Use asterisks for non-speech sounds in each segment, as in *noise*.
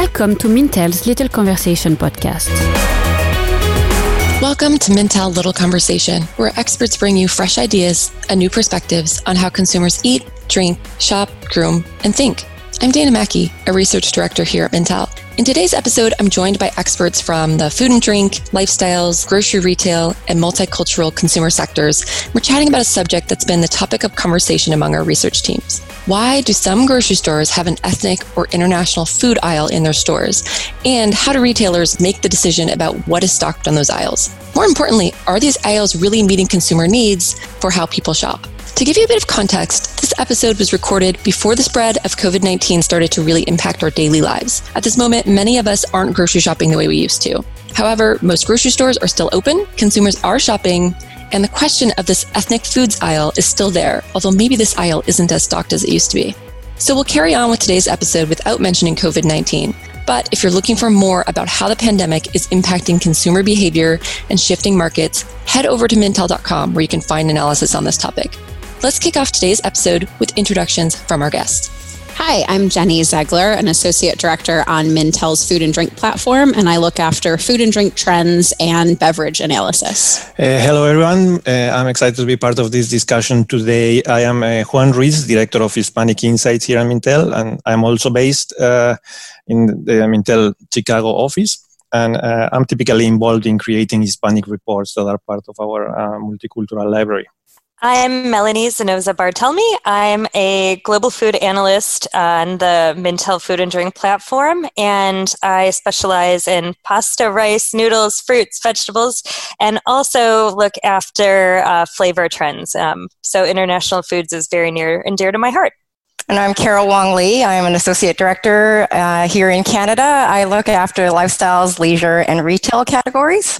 Welcome to Mintel's Little Conversation podcast. Welcome to Mintel Little Conversation, where experts bring you fresh ideas and new perspectives on how consumers eat, drink, shop, groom, and think. I'm Dana Mackey, a research director here at Mintel. In today's episode, I'm joined by experts from the food and drink, lifestyles, grocery retail, and multicultural consumer sectors. We're chatting about a subject that's been the topic of conversation among our research teams. Why do some grocery stores have an ethnic or international food aisle in their stores? And how do retailers make the decision about what is stocked on those aisles? More importantly, are these aisles really meeting consumer needs for how people shop? To give you a bit of context, this episode was recorded before the spread of COVID 19 started to really impact our daily lives. At this moment, many of us aren't grocery shopping the way we used to. However, most grocery stores are still open, consumers are shopping, and the question of this ethnic foods aisle is still there, although maybe this aisle isn't as stocked as it used to be. So we'll carry on with today's episode without mentioning COVID 19. But if you're looking for more about how the pandemic is impacting consumer behavior and shifting markets, head over to mintel.com where you can find analysis on this topic. Let's kick off today's episode with introductions from our guests. Hi, I'm Jenny Zegler, an associate director on Mintel's food and drink platform, and I look after food and drink trends and beverage analysis. Uh, hello, everyone. Uh, I'm excited to be part of this discussion today. I am uh, Juan Ruiz, director of Hispanic Insights here at Mintel, and I'm also based uh, in the Mintel Chicago office. And uh, I'm typically involved in creating Hispanic reports that are part of our uh, multicultural library. I'm Melanie Zanoza Bartelme. I'm a global food analyst on the Mintel Food and Drink platform, and I specialize in pasta, rice, noodles, fruits, vegetables, and also look after uh, flavor trends. Um, so, international foods is very near and dear to my heart. And I'm Carol Wong-Li. I'm an associate director uh, here in Canada. I look after lifestyles, leisure, and retail categories.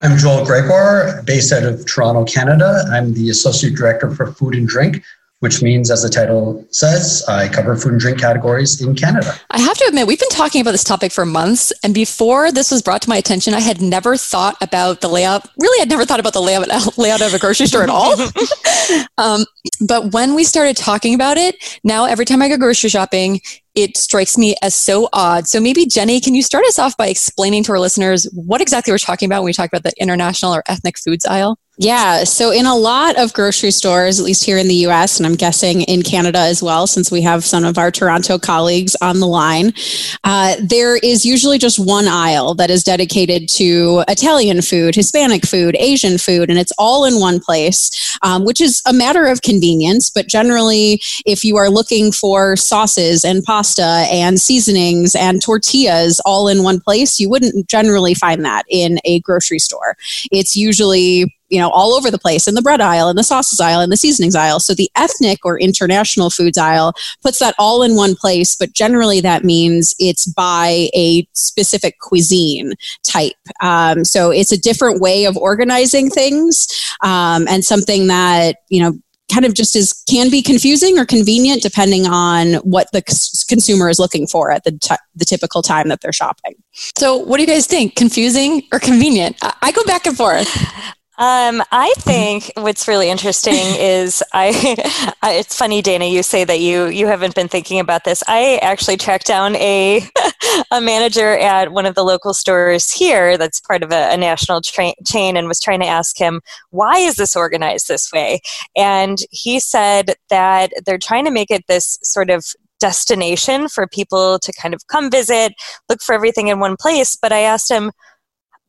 I'm Joel Gregoire, based out of Toronto, Canada. I'm the Associate Director for Food and Drink, which means, as the title says, I cover food and drink categories in Canada. I have to admit, we've been talking about this topic for months. And before this was brought to my attention, I had never thought about the layout. Really, I'd never thought about the layout, *laughs* layout of a grocery store at all. *laughs* um, but when we started talking about it, now every time I go grocery shopping, it strikes me as so odd. So maybe Jenny, can you start us off by explaining to our listeners what exactly we're talking about when we talk about the international or ethnic foods aisle? Yeah. So, in a lot of grocery stores, at least here in the US, and I'm guessing in Canada as well, since we have some of our Toronto colleagues on the line, uh, there is usually just one aisle that is dedicated to Italian food, Hispanic food, Asian food, and it's all in one place, um, which is a matter of convenience. But generally, if you are looking for sauces and pasta and seasonings and tortillas all in one place, you wouldn't generally find that in a grocery store. It's usually you know, all over the place in the bread aisle, in the sauces aisle, in the seasonings aisle. So the ethnic or international foods aisle puts that all in one place, but generally that means it's by a specific cuisine type. Um, so it's a different way of organizing things um, and something that, you know, kind of just is can be confusing or convenient depending on what the c- consumer is looking for at the t- the typical time that they're shopping. So, what do you guys think? Confusing or convenient? I, I go back and forth. Um, I think what's really interesting *laughs* is I, *laughs* I, It's funny, Dana. You say that you you haven't been thinking about this. I actually tracked down a *laughs* a manager at one of the local stores here that's part of a, a national tra- chain, and was trying to ask him why is this organized this way. And he said that they're trying to make it this sort of destination for people to kind of come visit, look for everything in one place. But I asked him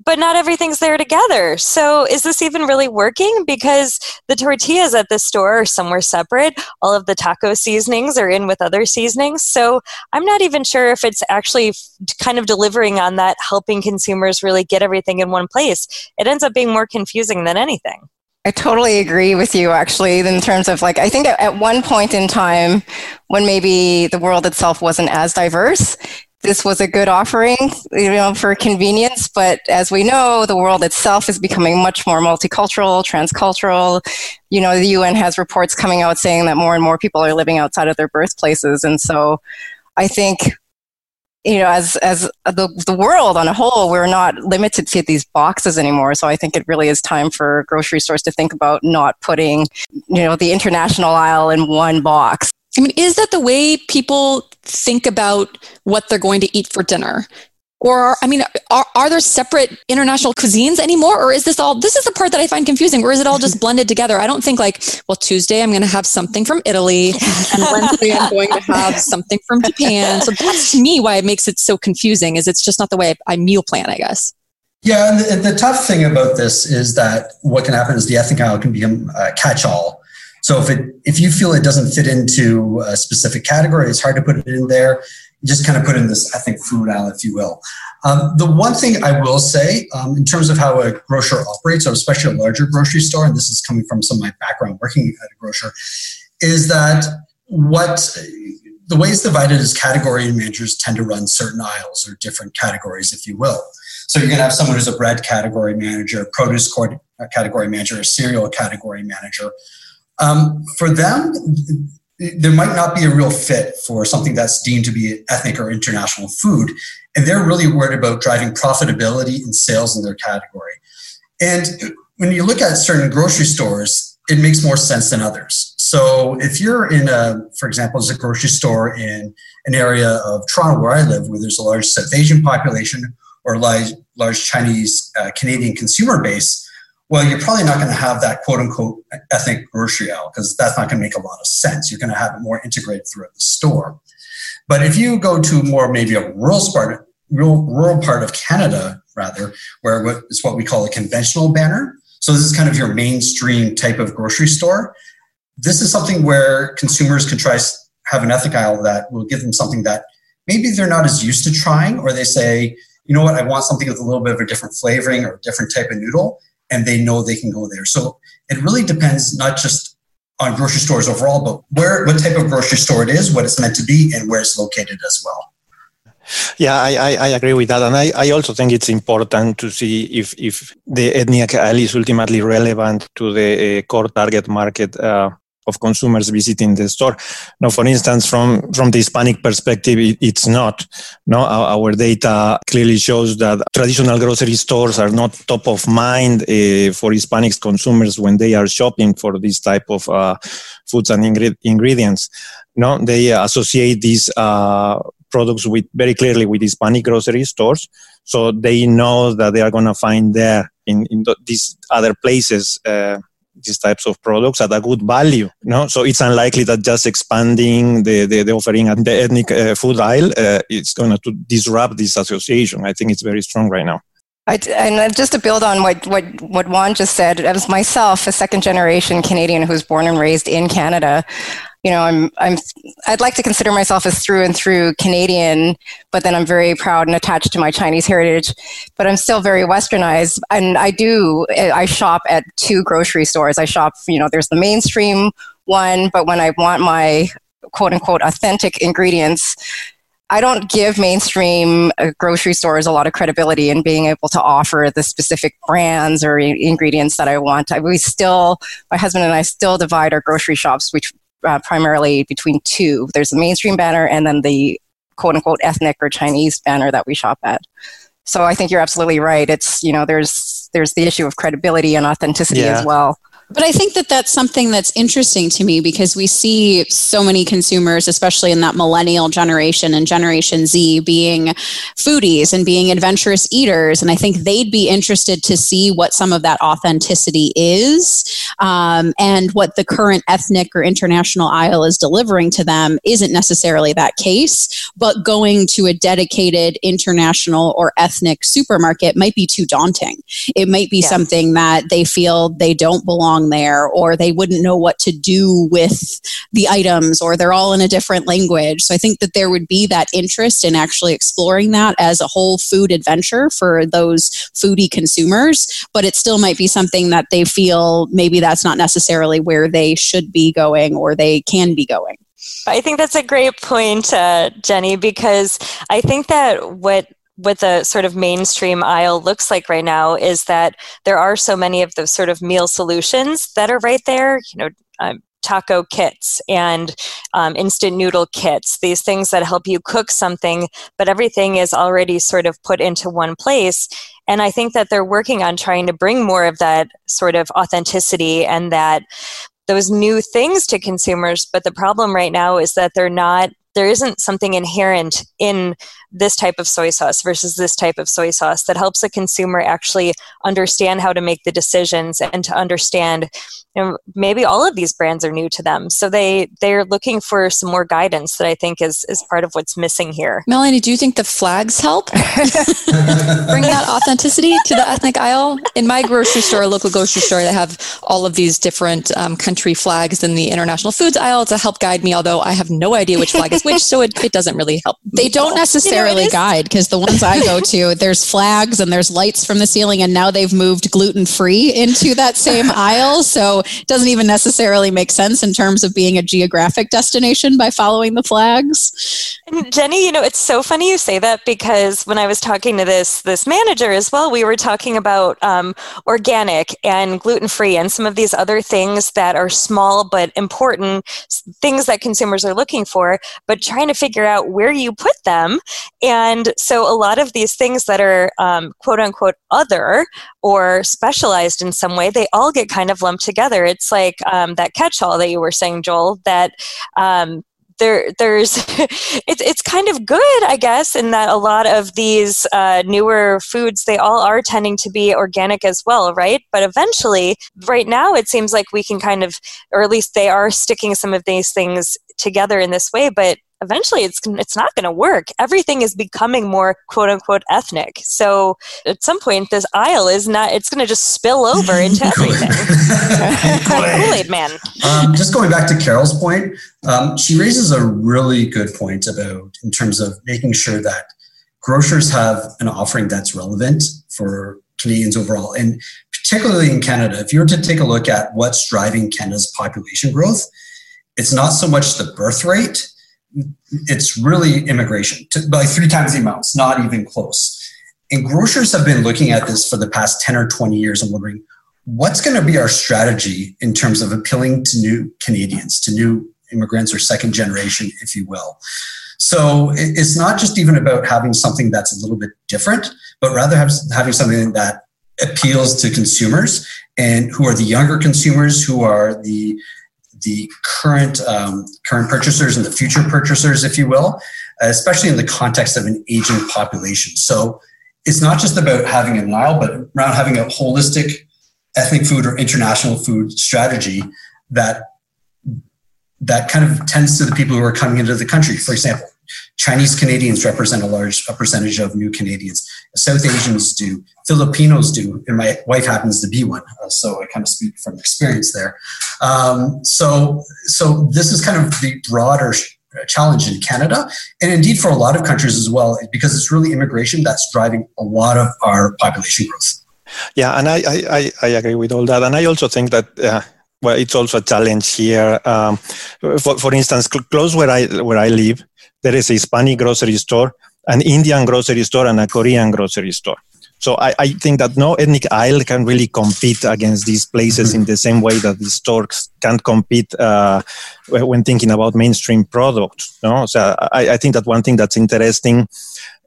but not everything's there together. So is this even really working? Because the tortillas at the store are somewhere separate. All of the taco seasonings are in with other seasonings. So I'm not even sure if it's actually kind of delivering on that, helping consumers really get everything in one place. It ends up being more confusing than anything. I totally agree with you, actually, in terms of like, I think at one point in time when maybe the world itself wasn't as diverse, this was a good offering, you know, for convenience. But as we know, the world itself is becoming much more multicultural, transcultural. You know, the UN has reports coming out saying that more and more people are living outside of their birthplaces, and so I think. You know, as as the the world on a whole, we're not limited to these boxes anymore. So I think it really is time for grocery stores to think about not putting, you know, the international aisle in one box I mean, is that the way people think about what they're going to eat for dinner? Or, I mean, are, are there separate international cuisines anymore? Or is this all, this is the part that I find confusing, or is it all just blended together? I don't think like, well, Tuesday I'm going to have something from Italy, and Wednesday I'm going to have something from Japan. So that's to me why it makes it so confusing, is it's just not the way I, I meal plan, I guess. Yeah, and the, the, tough thing about this is that what can happen is the ethnic aisle can become a catch-all. So if it if you feel it doesn't fit into a specific category, it's hard to put it in there just kind of put in this ethnic food aisle, if you will. Um, the one thing I will say, um, in terms of how a grocer operates, or especially a larger grocery store, and this is coming from some of my background working at a grocer, is that what the way it's divided is category managers tend to run certain aisles or different categories, if you will. So you're going to have someone who's a bread category manager, produce category manager, a cereal category manager. Um, for them, there might not be a real fit for something that's deemed to be ethnic or international food. And they're really worried about driving profitability and sales in their category. And when you look at certain grocery stores, it makes more sense than others. So if you're in a, for example, there's a grocery store in an area of Toronto where I live, where there's a large South Asian population or large, large Chinese uh, Canadian consumer base, well, you're probably not going to have that quote unquote ethnic grocery aisle because that's not going to make a lot of sense. You're going to have it more integrated throughout the store. But if you go to more maybe a rural part, rural, rural part of Canada, rather, where it's what we call a conventional banner. So this is kind of your mainstream type of grocery store. This is something where consumers can try have an ethnic aisle that will give them something that maybe they're not as used to trying, or they say, you know what, I want something with a little bit of a different flavoring or a different type of noodle and they know they can go there. So it really depends not just on grocery stores overall, but where what type of grocery store it is, what it's meant to be, and where it's located as well. Yeah, I, I, I, agree with that. And I, I also think it's important to see if, if the ethnic aisle is ultimately relevant to the uh, core target market uh, of consumers visiting the store. Now, for instance, from, from the Hispanic perspective, it, it's not. No, our, our, data clearly shows that traditional grocery stores are not top of mind uh, for Hispanic consumers when they are shopping for this type of uh, foods and ingre- ingredients. No, they associate these uh, products with very clearly with Hispanic grocery stores, so they know that they are going to find there in, in the, these other places uh, these types of products at a good value. No, so it's unlikely that just expanding the, the, the offering at the ethnic uh, food aisle uh, is going to disrupt this association. I think it's very strong right now. I, and just to build on what, what, what Juan just said, as myself, a second generation Canadian who was born and raised in Canada, you know, I'm, I'm, I'd like to consider myself as through and through Canadian, but then I'm very proud and attached to my Chinese heritage, but I'm still very westernized. And I do, I shop at two grocery stores. I shop, you know, there's the mainstream one, but when I want my quote unquote authentic ingredients, I don't give mainstream uh, grocery stores a lot of credibility in being able to offer the specific brands or ingredients that I want. we still, my husband and I still divide our grocery shops, which uh, primarily between two. There's the mainstream banner and then the quote unquote ethnic or Chinese banner that we shop at. So I think you're absolutely right. It's you know there's there's the issue of credibility and authenticity yeah. as well. But I think that that's something that's interesting to me because we see so many consumers, especially in that millennial generation and Generation Z, being foodies and being adventurous eaters. And I think they'd be interested to see what some of that authenticity is um, and what the current ethnic or international aisle is delivering to them isn't necessarily that case. But going to a dedicated international or ethnic supermarket might be too daunting. It might be yeah. something that they feel they don't belong there or they wouldn't know what to do with the items or they're all in a different language. So I think that there would be that interest in actually exploring that as a whole food adventure for those foodie consumers, but it still might be something that they feel maybe that's not necessarily where they should be going or they can be going. I think that's a great point, uh, Jenny, because I think that what what the sort of mainstream aisle looks like right now is that there are so many of those sort of meal solutions that are right there. You know, um, taco kits and um, instant noodle kits, these things that help you cook something, but everything is already sort of put into one place. And I think that they're working on trying to bring more of that sort of authenticity and that those new things to consumers. But the problem right now is that they're not there isn't something inherent in this type of soy sauce versus this type of soy sauce that helps a consumer actually understand how to make the decisions and to understand you know, maybe all of these brands are new to them. So they they're looking for some more guidance that i think is is part of what's missing here. Melanie do you think the flags help? *laughs* Bring that authenticity to the ethnic aisle? In my grocery store a local grocery store they have all of these different um, country flags in the international foods aisle to help guide me although i have no idea which flag is which so it, it doesn't really help. They don't. necessarily know, guide because the ones i go to *laughs* there's flags and there's lights from the ceiling and now they've moved gluten free into that same aisle so it doesn't even necessarily make sense in terms of being a geographic destination by following the flags. And Jenny, you know, it's so funny you say that because when I was talking to this this manager as well, we were talking about um, organic and gluten free and some of these other things that are small but important things that consumers are looking for, but trying to figure out where you put them. And so a lot of these things that are um, quote unquote other or specialized in some way, they all get kind of lumped together. It's like um, that catch-all that you were saying, Joel, that um, there there's *laughs* it's it's kind of good i guess in that a lot of these uh, newer foods they all are tending to be organic as well right but eventually right now it seems like we can kind of or at least they are sticking some of these things together in this way but eventually it's it's not going to work. Everything is becoming more quote unquote ethnic. So at some point, this aisle is not. It's going to just spill over *laughs* into everything. *laughs* Kool Aid Man. Um, just going back to Carol's point, um, she raises a really good point about in terms of making sure that grocers have an offering that's relevant for Canadians overall, and particularly in Canada. If you were to take a look at what's driving Canada's population growth, it's not so much the birth rate it's really immigration by three times the amounts, not even close. And grocers have been looking at this for the past 10 or 20 years and wondering what's going to be our strategy in terms of appealing to new Canadians, to new immigrants or second generation, if you will. So it's not just even about having something that's a little bit different, but rather having something that appeals to consumers and who are the younger consumers, who are the the current um, current purchasers and the future purchasers, if you will, especially in the context of an aging population. So it's not just about having an aisle, but around having a holistic ethnic food or international food strategy that that kind of tends to the people who are coming into the country. For example, Chinese Canadians represent a large a percentage of new Canadians. South Asians do. Filipinos do. And my wife happens to be one, uh, so I kind of speak from experience there. Um, so, so this is kind of the broader challenge in Canada, and indeed for a lot of countries as well, because it's really immigration that's driving a lot of our population growth. Yeah, and I I, I agree with all that, and I also think that. Uh, well, it's also a challenge here. Um, for, for instance, close where I where I live, there is a Hispanic grocery store, an Indian grocery store, and a Korean grocery store. So I, I think that no ethnic aisle can really compete against these places in the same way that these stores can't compete uh, when thinking about mainstream products. No? So I, I, think that one thing that's interesting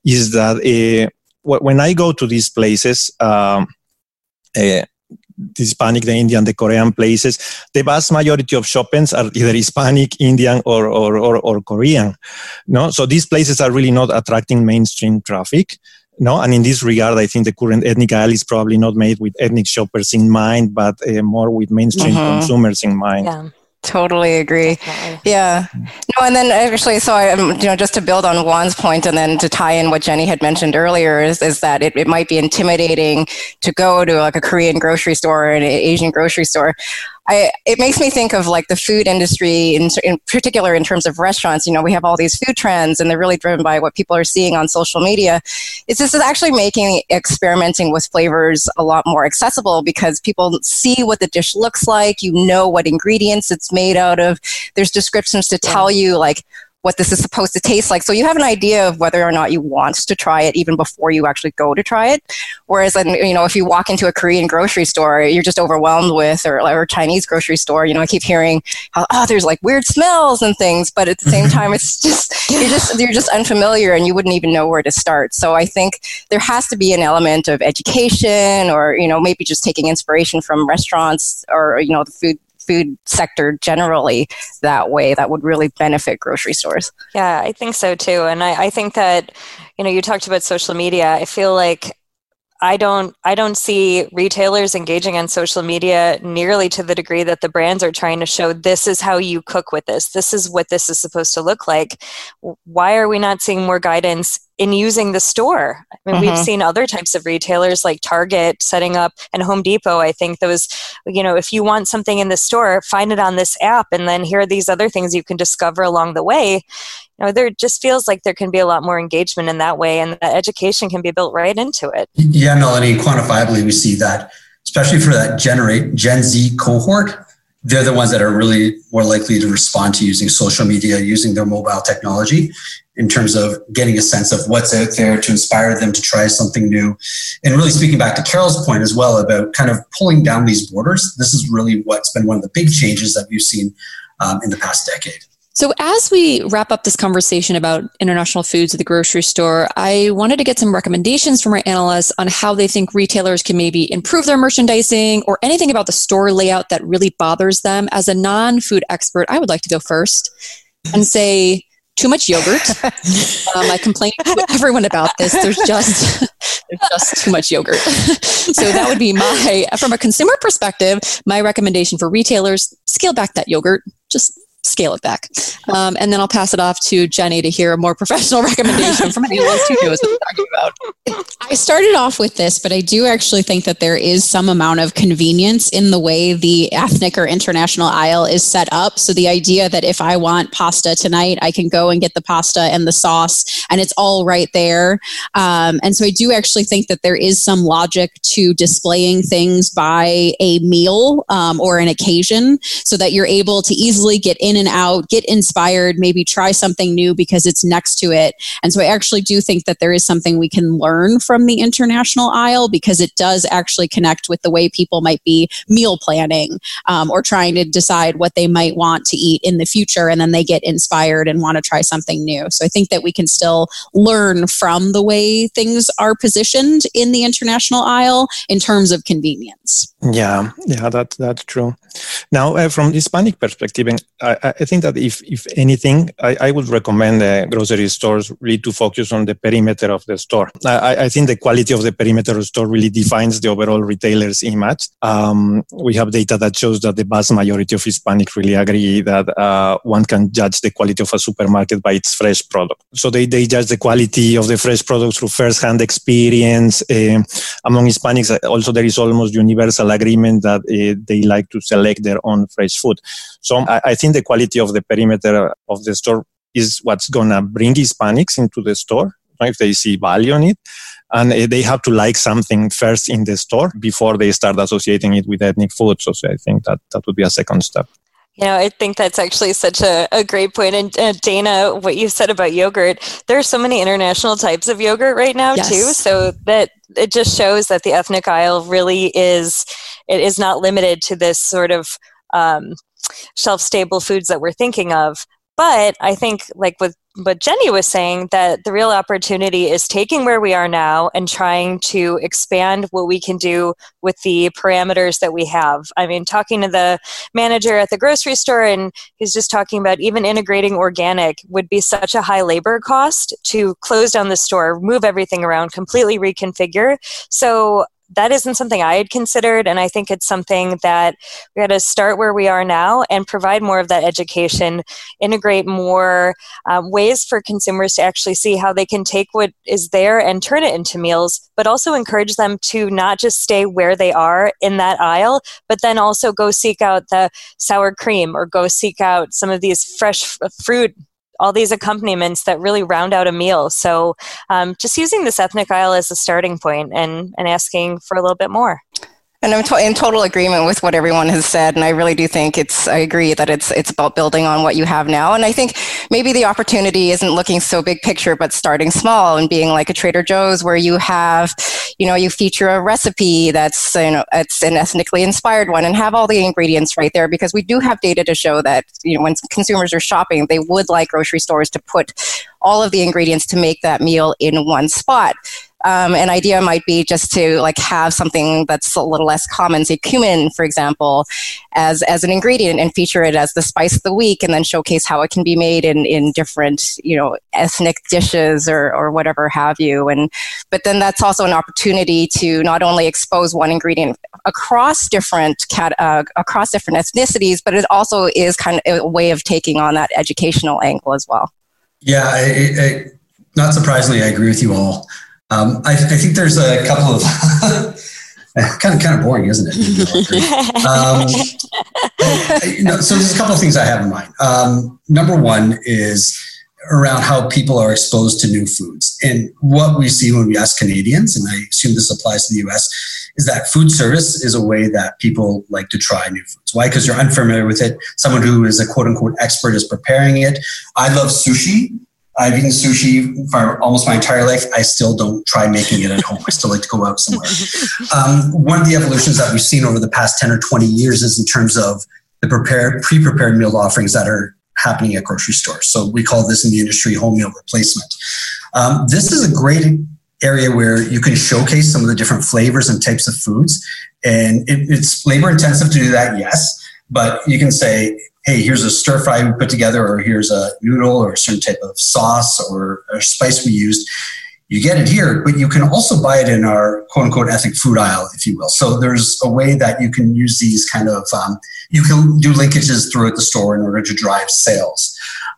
is that uh, when I go to these places, um, uh, the Hispanic, the Indian, the Korean places, the vast majority of shoppings are either Hispanic, Indian, or, or, or, or Korean. No? So these places are really not attracting mainstream traffic. No, and in this regard, I think the current ethnic aisle is probably not made with ethnic shoppers in mind, but uh, more with mainstream mm-hmm. consumers in mind. Yeah. Totally agree. Definitely. Yeah. No, and then actually, so I, um, you know, just to build on Juan's point and then to tie in what Jenny had mentioned earlier is, is that it, it might be intimidating to go to like a Korean grocery store or an Asian grocery store. I, it makes me think of like the food industry in, in particular in terms of restaurants. You know, we have all these food trends and they're really driven by what people are seeing on social media. It's just actually making experimenting with flavors a lot more accessible because people see what the dish looks like. You know what ingredients it's made out of. There's descriptions to tell you like what this is supposed to taste like. So you have an idea of whether or not you want to try it even before you actually go to try it. Whereas, you know, if you walk into a Korean grocery store, you're just overwhelmed with, or, or Chinese grocery store, you know, I keep hearing how, oh, there's like weird smells and things, but at the same mm-hmm. time, it's just, you're just, you're just unfamiliar and you wouldn't even know where to start. So I think there has to be an element of education or, you know, maybe just taking inspiration from restaurants or, you know, the food food sector generally that way that would really benefit grocery stores. Yeah, I think so too. And I, I think that, you know, you talked about social media. I feel like I don't I don't see retailers engaging on social media nearly to the degree that the brands are trying to show this is how you cook with this. This is what this is supposed to look like. Why are we not seeing more guidance in using the store? I mean, mm-hmm. we've seen other types of retailers like Target setting up and Home Depot. I think those, you know, if you want something in the store, find it on this app, and then here are these other things you can discover along the way you know, there just feels like there can be a lot more engagement in that way, and that education can be built right into it. Yeah, Melanie, quantifiably, we see that, especially for that generate Gen Z cohort. They're the ones that are really more likely to respond to using social media, using their mobile technology in terms of getting a sense of what's out there to inspire them to try something new. And really speaking back to Carol's point as well about kind of pulling down these borders, this is really what's been one of the big changes that we've seen um, in the past decade. So, as we wrap up this conversation about international foods at the grocery store, I wanted to get some recommendations from our analysts on how they think retailers can maybe improve their merchandising or anything about the store layout that really bothers them. As a non food expert, I would like to go first and say, too much yogurt. um, I complain to *laughs* everyone about this. There's just *laughs* there's just too much yogurt. *laughs* so that would be my, from a consumer perspective, my recommendation for retailers: scale back that yogurt. Just scale it back. Um, and then I'll pass it off to Jenny to hear a more *laughs* professional recommendation from anyone who knows what we're talking about. I started off with this, but I do actually think that there is some amount of convenience in the way the ethnic or international aisle is set up. So the idea that if I want pasta tonight, I can go and get the pasta and the sauce, and it's all right there. Um, and so I do actually think that there is some logic to displaying things by a meal um, or an occasion so that you're able to easily get in in and out, get inspired, maybe try something new because it's next to it. And so I actually do think that there is something we can learn from the international aisle because it does actually connect with the way people might be meal planning um, or trying to decide what they might want to eat in the future. And then they get inspired and want to try something new. So I think that we can still learn from the way things are positioned in the international aisle in terms of convenience. Yeah, yeah, that, that's true. Now, uh, from the Hispanic perspective, I, I, think that if, if anything, I, I would recommend the grocery stores really to focus on the perimeter of the store. I, I think the quality of the perimeter of the store really defines the overall retailer's image. Um, we have data that shows that the vast majority of Hispanics really agree that uh, one can judge the quality of a supermarket by its fresh product. So they, they judge the quality of the fresh products through first-hand experience. Uh, among Hispanics, also there is almost universal agreement that uh, they like to select their own fresh food. So I, I think the quality of the perimeter of the store is what's going to bring Hispanics into the store if they see value in it. And eh, they have to like something first in the store before they start associating it with ethnic food. So, so I think that that would be a second step. You know, I think that's actually such a, a great point. And uh, Dana, what you said about yogurt, there are so many international types of yogurt right now yes. too. So that it just shows that the ethnic aisle really is, it is not limited to this sort of um, shelf stable foods that we're thinking of. But I think, like with what Jenny was saying, that the real opportunity is taking where we are now and trying to expand what we can do with the parameters that we have. I mean, talking to the manager at the grocery store, and he's just talking about even integrating organic would be such a high labor cost to close down the store, move everything around, completely reconfigure. So that isn't something I had considered. And I think it's something that we got to start where we are now and provide more of that education, integrate more um, ways for consumers to actually see how they can take what is there and turn it into meals, but also encourage them to not just stay where they are in that aisle, but then also go seek out the sour cream or go seek out some of these fresh fruit all these accompaniments that really round out a meal. So um, just using this ethnic aisle as a starting point and, and asking for a little bit more. And I'm to- in total agreement with what everyone has said, and I really do think it's. I agree that it's it's about building on what you have now, and I think maybe the opportunity isn't looking so big picture, but starting small and being like a Trader Joe's, where you have, you know, you feature a recipe that's you know it's an ethnically inspired one, and have all the ingredients right there, because we do have data to show that you know when consumers are shopping, they would like grocery stores to put all of the ingredients to make that meal in one spot Um, an idea might be just to like have something that's a little less common, say cumin, for example, as as an ingredient and feature it as the spice of the week, and then showcase how it can be made in in different you know ethnic dishes or or whatever have you. And but then that's also an opportunity to not only expose one ingredient across different cat uh, across different ethnicities, but it also is kind of a way of taking on that educational angle as well. Yeah, I, I, not surprisingly, I agree with you all. Um, I, I, think there's a couple of kind of kind of boring, isn't it? *laughs* um, you know, so there's a couple of things I have in mind. Um, number one is around how people are exposed to new foods, and what we see when we ask Canadians, and I assume this applies to the U.S., is that food service is a way that people like to try new foods. Why? Because you're unfamiliar with it. Someone who is a quote unquote expert is preparing it. I love sushi. I've eaten sushi for almost my entire life. I still don't try making it at home. I still like to go out somewhere. *laughs* Um, one of the evolutions that we've seen over the past 10 or 20 years is in terms of the prepared, pre-prepared meal offerings that are happening at grocery stores. So we call this in the industry home meal replacement. Um, this is a great area where you can showcase some of the different flavors and types of foods. And it, it's labor intensive to do that, yes. But you can say, hey, here's a stir fry we put together, or here's a noodle or a certain type of sauce or, or spice we used. You get it here, but you can also buy it in our quote unquote ethnic food aisle, if you will. So there's a way that you can use these kind of, um, you can do linkages throughout the store in order to drive sales.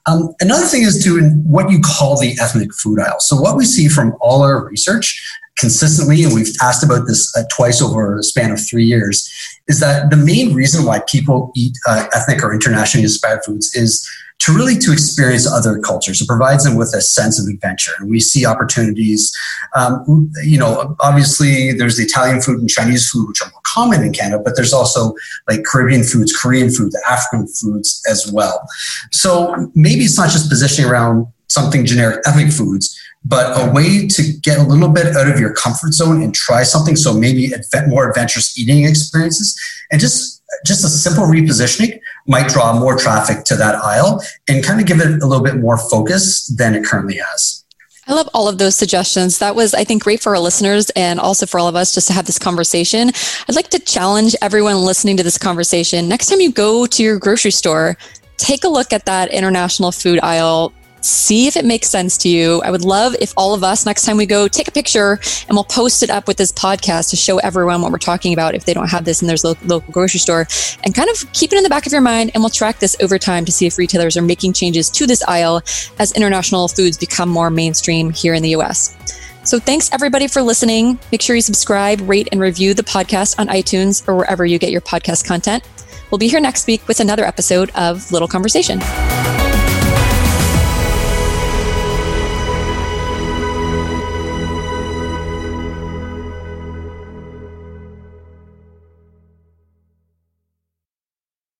Um, another thing is to what you call the ethnic food aisle. So what we see from all our research consistently, and we've asked about this uh, twice over a span of three years, is that the main reason why people eat uh, ethnic or internationally inspired foods is to really to experience other cultures. It provides them with a sense of adventure. And we see opportunities, um, you know, obviously there's the Italian food and Chinese food, which are more common in Canada, but there's also like Caribbean foods, Korean foods, African foods as well. So maybe it's not just positioning around something generic ethnic foods, but a way to get a little bit out of your comfort zone and try something. So maybe more adventurous eating experiences and just just a simple repositioning might draw more traffic to that aisle and kind of give it a little bit more focus than it currently has. I love all of those suggestions. That was, I think, great for our listeners and also for all of us just to have this conversation. I'd like to challenge everyone listening to this conversation. Next time you go to your grocery store, take a look at that international food aisle see if it makes sense to you. I would love if all of us, next time we go, take a picture and we'll post it up with this podcast to show everyone what we're talking about if they don't have this in their local grocery store and kind of keep it in the back of your mind. And we'll track this over time to see if retailers are making changes to this aisle as international foods become more mainstream here in the US. So thanks everybody for listening. Make sure you subscribe, rate, and review the podcast on iTunes or wherever you get your podcast content. We'll be here next week with another episode of Little Conversation.